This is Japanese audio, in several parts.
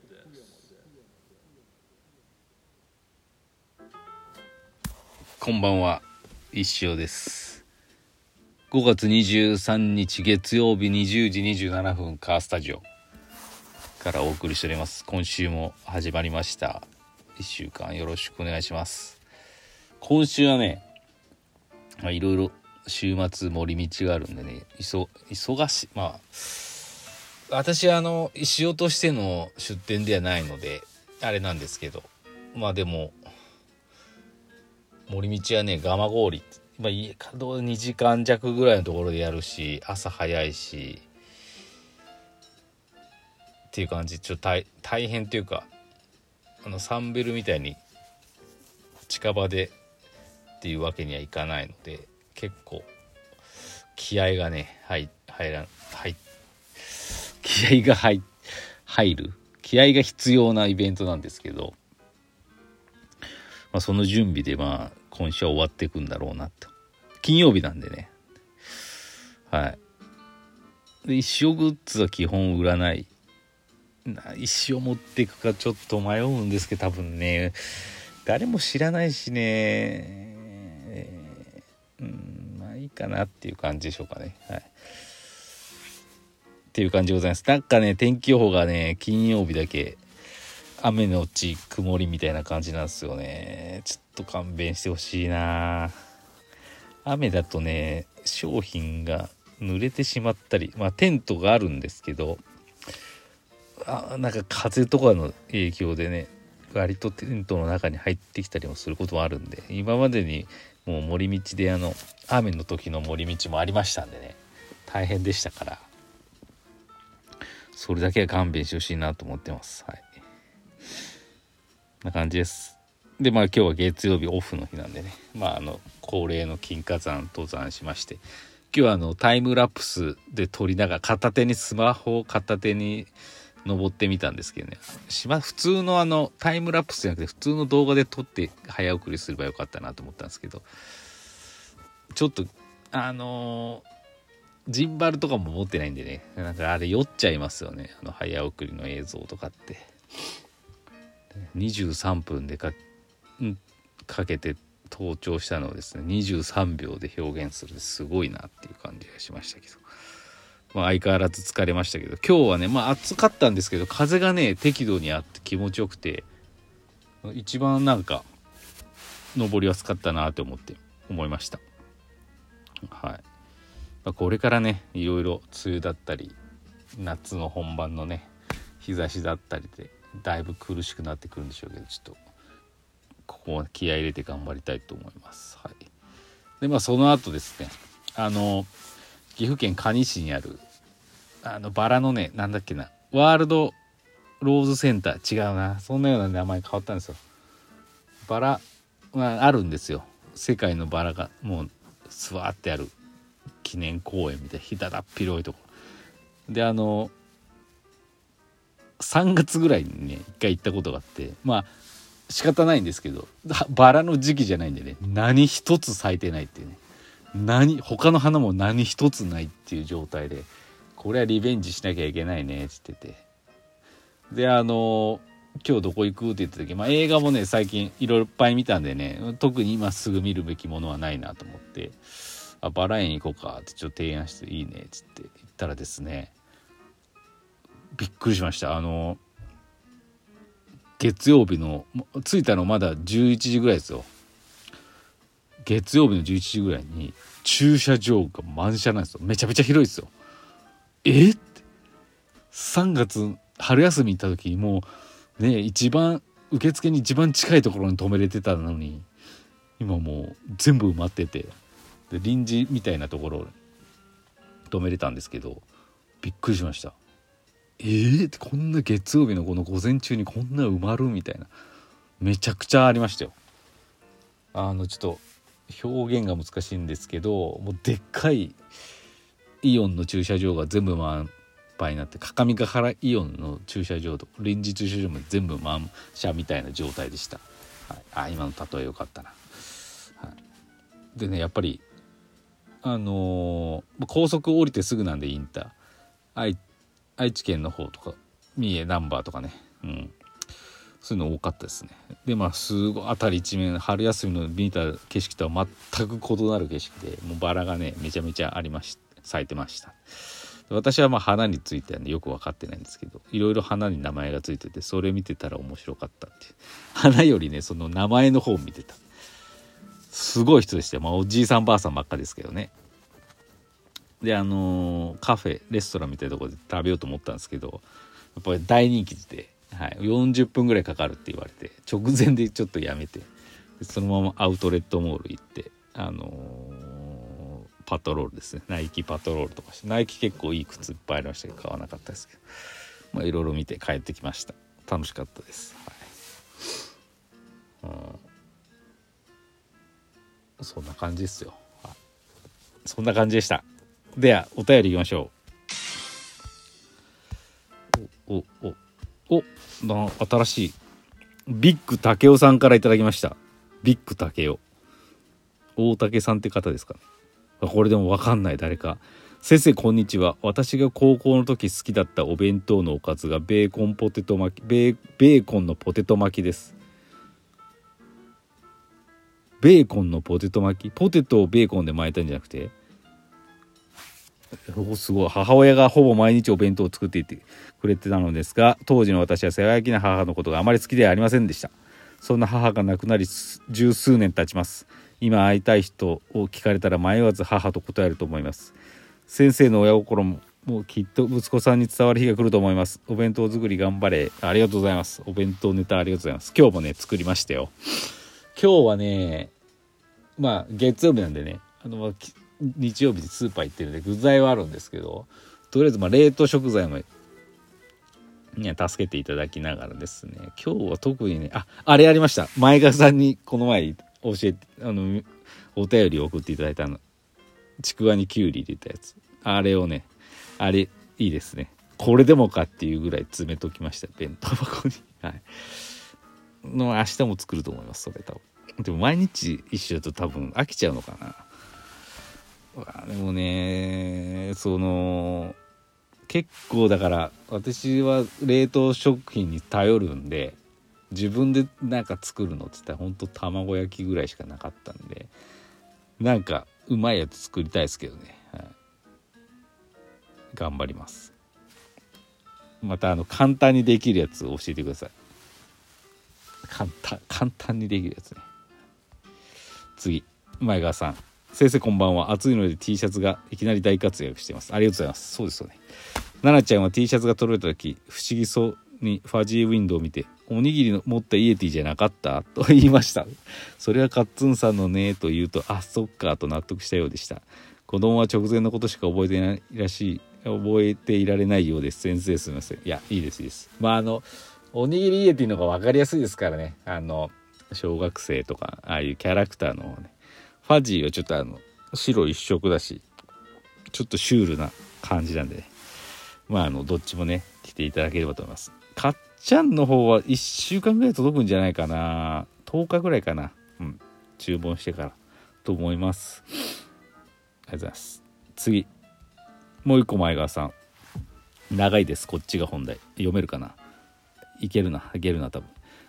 もですこんばんは一生です。5月23日月曜日20時27分カースタジオからお送りしております。今週も始まりました。1週間よろしくお願いします。今週はねいろいろ週末森道があるんでね忙しいまあ私はあの石尾としての出店ではないのであれなんですけどまあでも森道はね蒲郡まあ、家稼働2時間弱ぐらいのところでやるし朝早いしっていう感じ。ちょっと大大変っていうかあのサンベルみたいに近場でっていうわけにはいかないので結構気合がね入入ら入って気合が入る。気合が必要なイベントなんですけど、まあ、その準備でまあ今週は終わっていくんだろうなと。金曜日なんでね。はい。で一生グッズは基本売らない。一生持っていくかちょっと迷うんですけど多分ね。誰も知らないしね、うんまあいいかなっていう感じでしょうかね。はい。っていう感じでございます。なんかね天気予報がね金曜日だけ雨のうち曇りみたいな感じなんですよね。ちょっと勘弁してほしいな。雨だとね商品が濡れてしまったりまあテントがあるんですけどあなんか風とかの影響でね割とテントの中に入ってきたりもすることもあるんで今までにもう森道であの雨の時の森道もありましたんでね大変でしたから。それだけは勘弁してほしいなと思ってます。はい。な感じです。でまあ今日は月曜日オフの日なんでね。まああの恒例の金華山登山しまして。今日はあのタイムラプスで撮りながら片手にスマホを片手に登ってみたんですけどね。普通のあのタイムラプスじゃなくて普通の動画で撮って早送りすればよかったなと思ったんですけど。ちょっとあのー、ジンバルとかも持ってないんでね。なんかあれ酔っちゃいますよね。あの早送りの映像とかって。23分でかかけて登頂したのをですね23秒で表現するすごいなっていう感じがしましたけど、まあ、相変わらず疲れましたけど。今日はねまあ暑かったんですけど風がね適度にあって気持ちよくて一番なんか登りやすかったなって思って思いました。はい、まあ、これからねいろいろ梅雨だったり夏の本番のね日差しだったりでだいぶ苦しくなってくるんでしょうけどちょっとここは気合入れて頑張りたいと思います。はい、でまあその後ですねあの岐阜県可児市にあるあのバラのねなんだっけなワールドローズセンター違うなそんなような名前変わったんですよ。バラがあるんですよ世界のバラがもうスワーってある記念公園みたいなひだだっ広いとこ。であの3月ぐらいにね一回行ったことがあってまあ仕方ないんですけどバラの時期じゃないんでね何一つ咲いてないっていうね。何他の花も何一つないっていう状態でこれはリベンジしなきゃいけないねっつってて。であの今日どこ行くって言った時、まあ、映画もね最近いろいろいっぱい見たんでね特に今すぐ見るべきものはないなと思って。あバラ園行こうかってちょっと提案していいねっつって言ったらですねびっくりしました。あの月曜日の着いたのまだ11時ぐらいですよ。月曜日の11時ぐらいに駐車場が満車なんですよ。めちゃめちゃ広いですよ。えっ？て。3月春休み行った時にもうね一番受付に一番近いところに止めれてたのに今もう全部埋まってて。で臨時みたいなところ止めれたんですけどびっくりしましたえー、ってこんな月曜日のこの午前中にこんな埋まるみたいなめちゃくちゃありましたよ。あのちょっと表現が難しいんですけどもうでっかいイオンの駐車場が全部満杯になって各務原イオンの駐車場と臨時駐車場も全部満車みたいな状態でした。はい、あ今の例えよかったな。はい、でねやっぱりあのー、高速降りてすぐなんでインター。愛愛知県の方とか三重ナンバーとかね、うん、そういうの多かったですね。でまあすごい辺り一面春休みの見た景色とは全く異なる景色でもうバラがねめちゃめちゃありまし咲いてました。私はまあ花についてはねよく分かってないんですけどいろいろ花に名前がついててそれ見てたら面白かったって花よりねその名前の方を見てた。すごい人でした、まあ、おじいさんばあさんばっかですけどね。であのーカフェレストランみたいなとこで食べようと思ったんですけどやっぱり大人気で、はい、40分ぐらいかかるって言われて直前でちょっとやめてそのままアウトレットモール行ってあのーパトロールですね。ナイキパトロールとかしてナイキ結構いい靴いっぱいありましたけど買わなかったですけどまあいろいろ見て帰ってきました。楽しかったです。はい、そんな感じですよ、そんな感じでした。ではお便りいきましょう。おおおおな新しい。ビッグ竹雄さんからいただきました。ビッグ竹雄。大竹さんって方ですか？ねこれでも分かんない。誰か。先生こんにちは。私が高校の時好きだったお弁当のおかずがベーコンポテト巻きベーベーコンのポテト巻きです。ベーコンのポテト巻き？ポテトをベーコンで巻いたんじゃなくて？おすごい。母親がほぼ毎日お弁当を作っていてくれてたのですが当時の私は世話焼きな母のことがあまり好きではありませんでした。そんな母が亡くなり十数年経ちます。今会いたい人を聞かれたら迷わず母と答えると思います。先生の親心ももうきっと息子さんに伝わる日が来ると思います。お弁当作り頑張れ。ありがとうございます。お弁当ネタありがとうございます。今日もね作りましたよ。今日はねまあ月曜日なんでねあの日曜日でスーパー行ってるんで具材はあるんですけどとりあえずま冷凍食材もね、助けていただきながらですね今日は特にねああれありました。前川さんにこの前教えてあのお便りを送っていただいたの。ちくわにきゅうり入れたやつ。あれをねあれいいですね。これでもかっていうぐらい詰めときました。弁当箱に。はい。の明日も作ると思いますそれ多分。でも毎日一緒だと多分飽きちゃうのかな。でもねその結構だから私は冷凍食品に頼るんで自分でなんか作るのって言ったらほんと卵焼きぐらいしかなかったんでなんかうまいやつ作りたいですけどね、はい、頑張ります。またあの簡単にできるやつを教えてください。簡単簡単にできるやつね。次。前川さん。先生こんばんは。暑いので T シャツがいきなり大活躍しています。ありがとうございます。そうですよね。奈々ちゃんは T シャツが取れた時不思議そうにファジーウィンドウを見ておにぎりの持ったイエティじゃなかった？と言いました。それはカッツンさんのねと言うとあそっかと納得したようでした。子供は直前のことしか覚えてないらしい覚えていられないようです。先生すみません。いやいいですいいです。まああのおにぎりイエティのが分かりやすいですからね。あの小学生とかああいうキャラクターのね。ファジーはちょっとあの白一色だしちょっとシュールな感じなんで、ね、まああのどっちもね来ていただければと思います。かっちゃんの方は1週間ぐらい届くんじゃないかな。10日ぐらいかな。うん。注文してからと思います。ありがとうございます。次。もう一個前川さん。長いです。こっちが本題。読めるかな？いけるないけるな多分。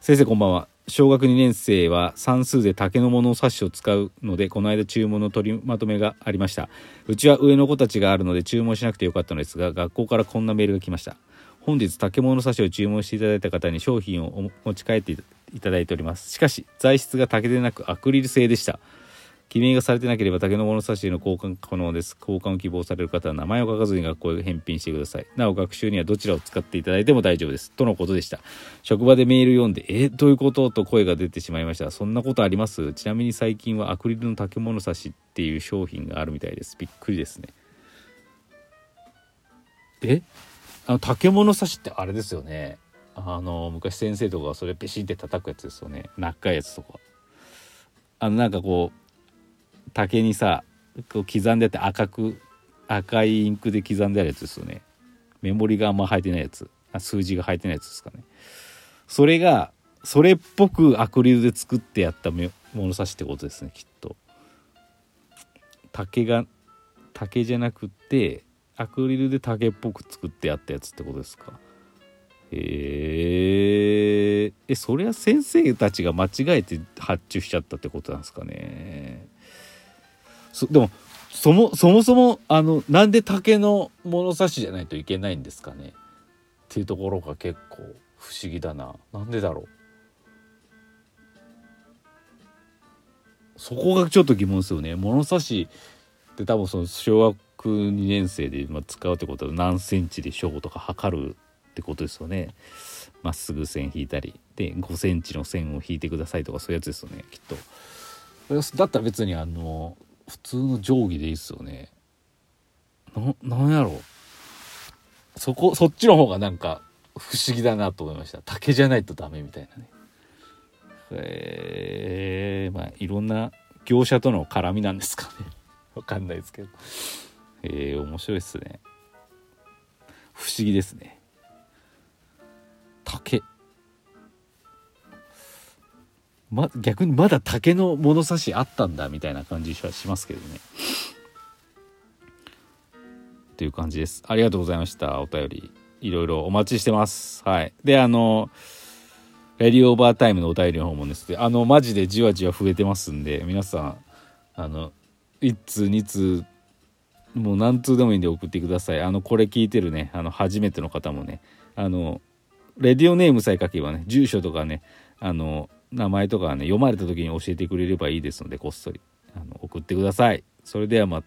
先生こんばんは。小学2年生は算数で竹の物差しを使うのでこの間注文の取りまとめがありました。うちは上の子たちがあるので注文しなくてよかったのですが学校からこんなメールが来ました。本日竹物差しを注文していただいた方に商品を持ち帰っていただいております。しかし材質が竹でなくアクリル製でした。記名がされてなければ竹の物差しの交換可能です交換を希望される方は名前を書かずに学校へ返品してください。なお学習にはどちらを使っていただいても大丈夫です。とのことでした。職場でメール読んでえどういうこと？と声が出てしまいました。そんなことあります？ちなみに最近はアクリルの竹物差しっていう商品があるみたいです。びっくりですね。え？あの竹物刺しってあれですよね。あの昔先生とかそれペシンって叩くやつですよね。長いやつとか。あのなんかこう竹にさこう刻んであって赤く赤いインクで刻んであるやつですよね。メモリがあんま入ってないやつ。数字が入ってないやつですかね。それがそれっぽくアクリルで作ってやった物差しってことですねきっと。竹が竹じゃなくてアクリルで竹っぽく作ってあったやつってことですか。へええそれは先生たちが間違えて発注しちゃったってことなんですかね。でもそもそもそもあのなんで竹の物差しじゃないといけないんですかね？っていうところが結構不思議だな。なんでだろう？そこがちょっと疑問ですよね。物差しって多分その小学2年生でまあ使うってことは何センチでしょうとか測るってことですよね。まっすぐ線引いたりで5センチの線を引いてくださいとかそういうやつですよねきっと。だったら別にあの普通の定規でいいっすよね。ななんやろ。そこそっちの方がなんか不思議だなと思いました。竹じゃないとダメみたいなね。えー、まあいろんな業者との絡みなんですかね。わかんないですけど。えー、面白いっすね。不思議ですね。竹。ま、逆にまだ竹の物差しあったんだみたいな感じはしますけどね。という感じです。ありがとうございました。お便り。いろいろお待ちしてます。はい。で、あの、レディオーバータイムのお便りの方もですね、あの、マジでじわじわ増えてますんで、皆さん、あの、1通、2通、もう何通でもいいんで送ってください。あの、これ聞いてるね、あの、初めての方もね、あの、レディオネームさえ書けばね、住所とかね、あの、名前とかね、読まれた時に教えてくれればいいですので、こっそりあの送ってください。それではまた。